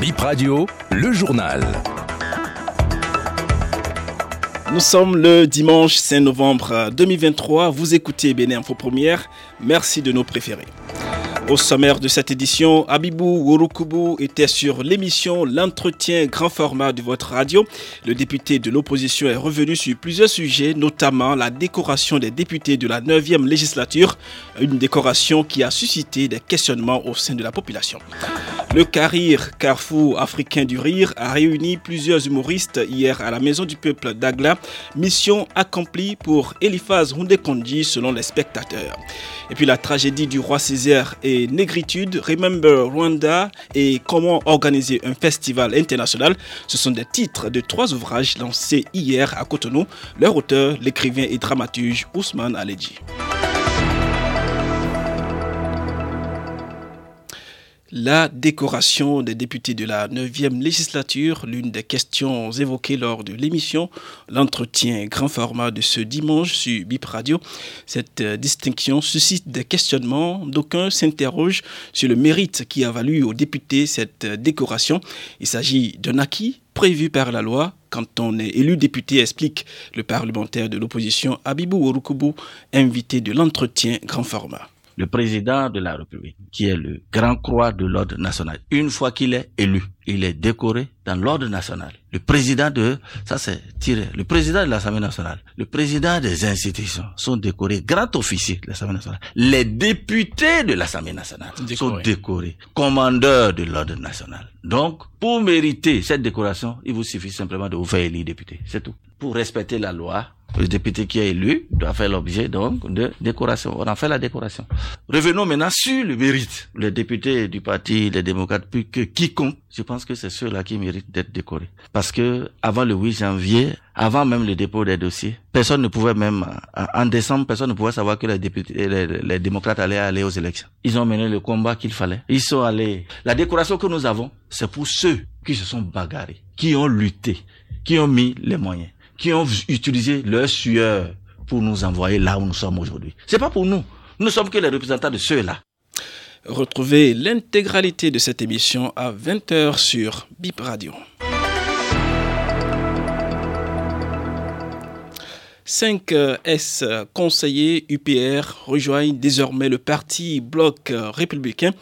Bip Radio, le journal. Nous sommes le dimanche 5 novembre 2023. Vous écoutez Bénin Info Première. Merci de nous préférer. Au sommaire de cette édition, Abibou Wurukubu était sur l'émission L'entretien grand format de votre radio. Le député de l'opposition est revenu sur plusieurs sujets, notamment la décoration des députés de la 9e législature, une décoration qui a suscité des questionnements au sein de la population. Le CARIR, Carrefour africain du rire, a réuni plusieurs humoristes hier à la Maison du Peuple d'Agla. Mission accomplie pour Eliphaz Hundekondi selon les spectateurs. Et puis la tragédie du roi Césaire et Négritude, Remember Rwanda et comment organiser un festival international. Ce sont des titres de trois ouvrages lancés hier à Cotonou. Leur auteur, l'écrivain et dramaturge Ousmane Aledji. La décoration des députés de la 9e législature, l'une des questions évoquées lors de l'émission, l'entretien grand format de ce dimanche sur BIP Radio. Cette euh, distinction suscite des questionnements. D'aucuns s'interrogent sur le mérite qui a valu aux députés cette euh, décoration. Il s'agit d'un acquis prévu par la loi quand on est élu député, explique le parlementaire de l'opposition Abibou Orukubu, invité de l'entretien grand format le président de la République, qui est le grand croix de l'ordre national, une fois qu'il est élu, il est décoré dans l'ordre national. Le président de, ça c'est tiré, le président de l'Assemblée nationale, le président des institutions sont décorés, grand officier de l'Assemblée nationale. Les députés de l'Assemblée nationale sont décorés, commandeurs de l'ordre national. Donc, pour mériter cette décoration, il vous suffit simplement de vous faire élire député. C'est tout. Pour respecter la loi, le député qui est élu doit faire l'objet donc de décoration. On en fait la décoration. Revenons maintenant sur le mérite. Les députés du parti, les démocrates, plus que quiconque, je pense que c'est ceux-là qui méritent d'être décorés. Parce que avant le 8 janvier, avant même le dépôt des dossiers, personne ne pouvait même, en décembre, personne ne pouvait savoir que les députés, les, les démocrates allaient aller aux élections. Ils ont mené le combat qu'il fallait. Ils sont allés. La décoration que nous avons, c'est pour ceux qui se sont bagarrés, qui ont lutté, qui ont mis les moyens qui ont utilisé leur sueur pour nous envoyer là où nous sommes aujourd'hui. C'est pas pour nous. Nous ne sommes que les représentants de ceux-là. Retrouvez l'intégralité de cette émission à 20h sur Bip Radio. Cinq S conseillers UPR rejoignent désormais le parti Bloc républicain.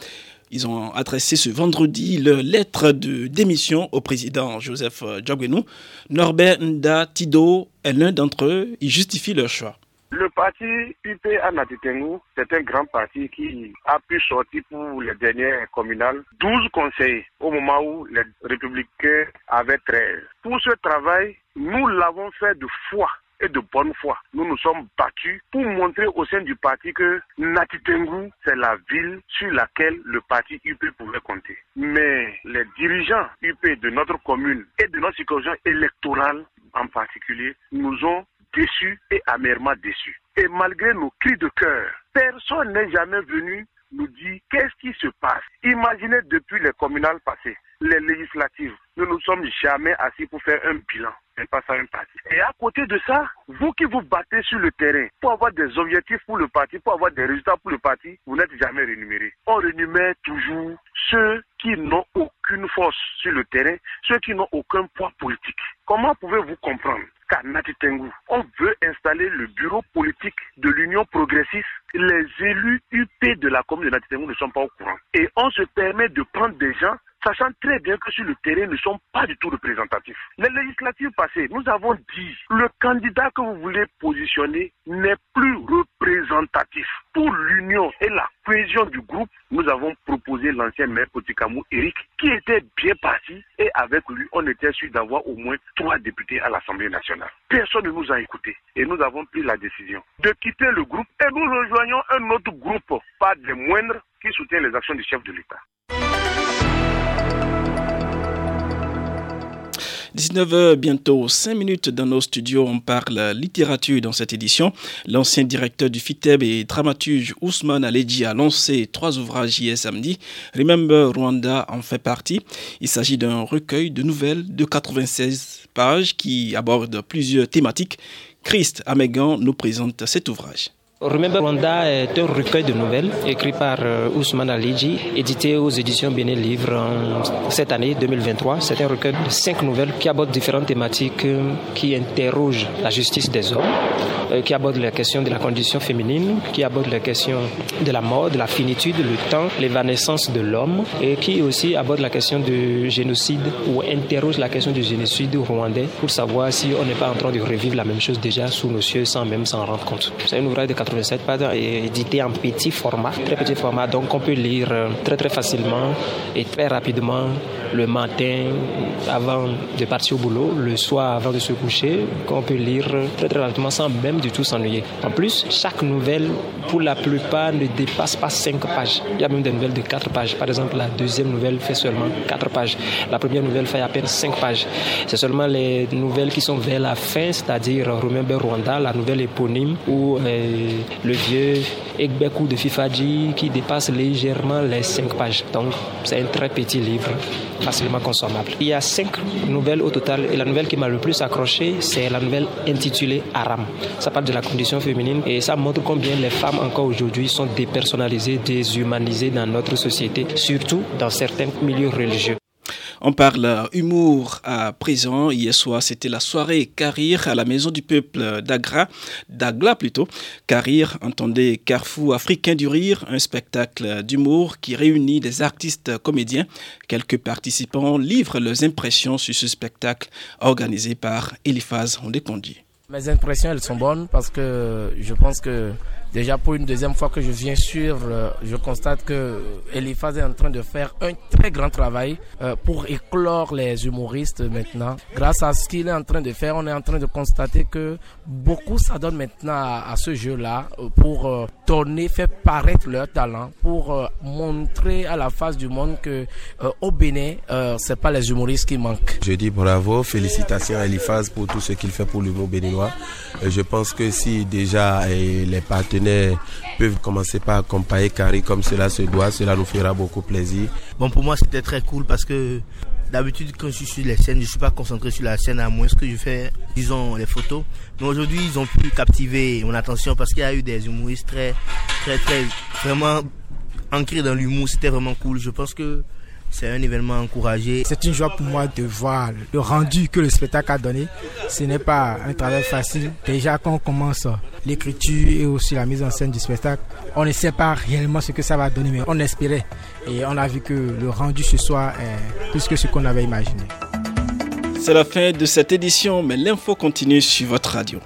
Ils ont adressé ce vendredi leur lettre de démission au président Joseph Djogwenou. Norbert Nda Tido est l'un d'entre eux. Ils justifient leur choix. Le parti UP Anatitengu, c'est un grand parti qui a pu sortir pour les dernières communales 12 conseillers au moment où les républicains avaient 13. Pour ce travail, nous l'avons fait de foi et de bonne foi. Nous nous sommes battus pour montrer au sein du parti que Natitengu, c'est la ville sur laquelle le parti UP pouvait compter. Mais les dirigeants UP de notre commune et de notre circonscription électorale en particulier nous ont déçus et amèrement déçus. Et malgré nos cris de cœur, personne n'est jamais venu nous dire qu'est-ce qui se passe. Imaginez depuis les communales passées, les législatives, nous ne nous sommes jamais assis pour faire un bilan c'est pas ça un parti. Et à côté de ça, vous qui vous battez sur le terrain pour avoir des objectifs pour le parti, pour avoir des résultats pour le parti, vous n'êtes jamais rémunéré. On rémunère toujours ceux qui n'ont aucune force sur le terrain, ceux qui n'ont aucun poids politique. Comment pouvez-vous comprendre qu'à Natitengu, on veut installer le bureau politique de l'Union progressiste? Les élus UP de la commune de Natitengu ne sont pas au courant. Et on se permet de prendre des gens sachant très bien que sur le terrain, ne sont pas du tout représentatifs. Les législatives passées, nous avons dit, le candidat que vous voulez positionner n'est plus représentatif. Pour l'union et la cohésion du groupe, nous avons proposé l'ancien maire Potikamou Eric, qui était bien parti, et avec lui, on était sûr d'avoir au moins trois députés à l'Assemblée nationale. Personne ne nous a écoutés, et nous avons pris la décision de quitter le groupe, et nous rejoignons un autre groupe, pas des moindres, qui soutient les actions du chef de l'État. 19h, bientôt 5 minutes dans nos studios, on parle littérature dans cette édition. L'ancien directeur du FITEB et dramaturge Ousmane Aledji a lancé trois ouvrages hier samedi. Remember Rwanda en fait partie. Il s'agit d'un recueil de nouvelles de 96 pages qui aborde plusieurs thématiques. Christ Amégan nous présente cet ouvrage. Remember Rwanda est un recueil de nouvelles écrit par euh, Ousmane Alidji, édité aux éditions Béné Livre cette année 2023. C'est un recueil de cinq nouvelles qui abordent différentes thématiques euh, qui interrogent la justice des hommes, euh, qui abordent la question de la condition féminine, qui abordent la question de la mort, de la finitude, le temps, l'évanescence de l'homme, et qui aussi abordent la question du génocide ou interroge la question du génocide rwandais pour savoir si on n'est pas en train de revivre la même chose déjà sous nos cieux sans même s'en rendre compte. C'est un ouvrage de 87 pages édité en petit format, très petit format, donc on peut lire euh, très très facilement et très rapidement le matin avant de partir au boulot, le soir avant de se coucher, qu'on peut lire très très rapidement sans même du tout s'ennuyer. En plus, chaque nouvelle, pour la plupart, ne dépasse pas 5 pages. Il y a même des nouvelles de 4 pages. Par exemple, la deuxième nouvelle fait seulement 4 pages. La première nouvelle fait à peine 5 pages. C'est seulement les nouvelles qui sont vers la fin, c'est-à-dire Remember Rwanda, la nouvelle éponyme, ou euh, le vieux Egbeku de Fifaji qui dépasse légèrement les 5 pages. Donc, c'est un très petit livre facilement consommable. Il y a cinq nouvelles au total et la nouvelle qui m'a le plus accroché, c'est la nouvelle intitulée Aram. Ça parle de la condition féminine et ça montre combien les femmes encore aujourd'hui sont dépersonnalisées, déshumanisées dans notre société, surtout dans certains milieux religieux. On parle humour à présent. Hier soir, c'était la soirée Carir à la Maison du Peuple d'Agra, d'Agla plutôt. Carir, entendez Carrefour africain du rire, un spectacle d'humour qui réunit des artistes comédiens. Quelques participants livrent leurs impressions sur ce spectacle organisé par Eliphaz Ondécondi. Mes impressions, elles sont bonnes parce que je pense que Déjà pour une deuxième fois que je viens sur, euh, je constate que Eliphaz est en train de faire un très grand travail euh, pour éclore les humoristes maintenant. Grâce à ce qu'il est en train de faire, on est en train de constater que beaucoup s'adonnent maintenant à, ce jeu-là euh, pour donner, faire paraître leur talent, pour montrer à la face du monde que au Bénin, c'est pas les humoristes qui manquent. Je dis bravo, félicitations à Eliphaz pour tout ce qu'il fait pour l'humour béninois. Je pense que si déjà les peuvent commencer par accompagner Carrie comme cela se doit, cela nous fera beaucoup plaisir. Bon, pour moi, c'était très cool parce que d'habitude, quand je suis sur les scènes, je ne suis pas concentré sur la scène à moins que je fais, disons, les photos. Mais aujourd'hui, ils ont pu captiver mon attention parce qu'il y a eu des humoristes très, très, très, vraiment ancrés dans l'humour. C'était vraiment cool. Je pense que c'est un événement encouragé. C'est une joie pour moi de voir le rendu que le spectacle a donné. Ce n'est pas un travail facile. Déjà, quand on commence l'écriture et aussi la mise en scène du spectacle, on ne sait pas réellement ce que ça va donner, mais on espérait. Et on a vu que le rendu ce soir est plus que ce qu'on avait imaginé. C'est la fin de cette édition, mais l'info continue sur votre radio.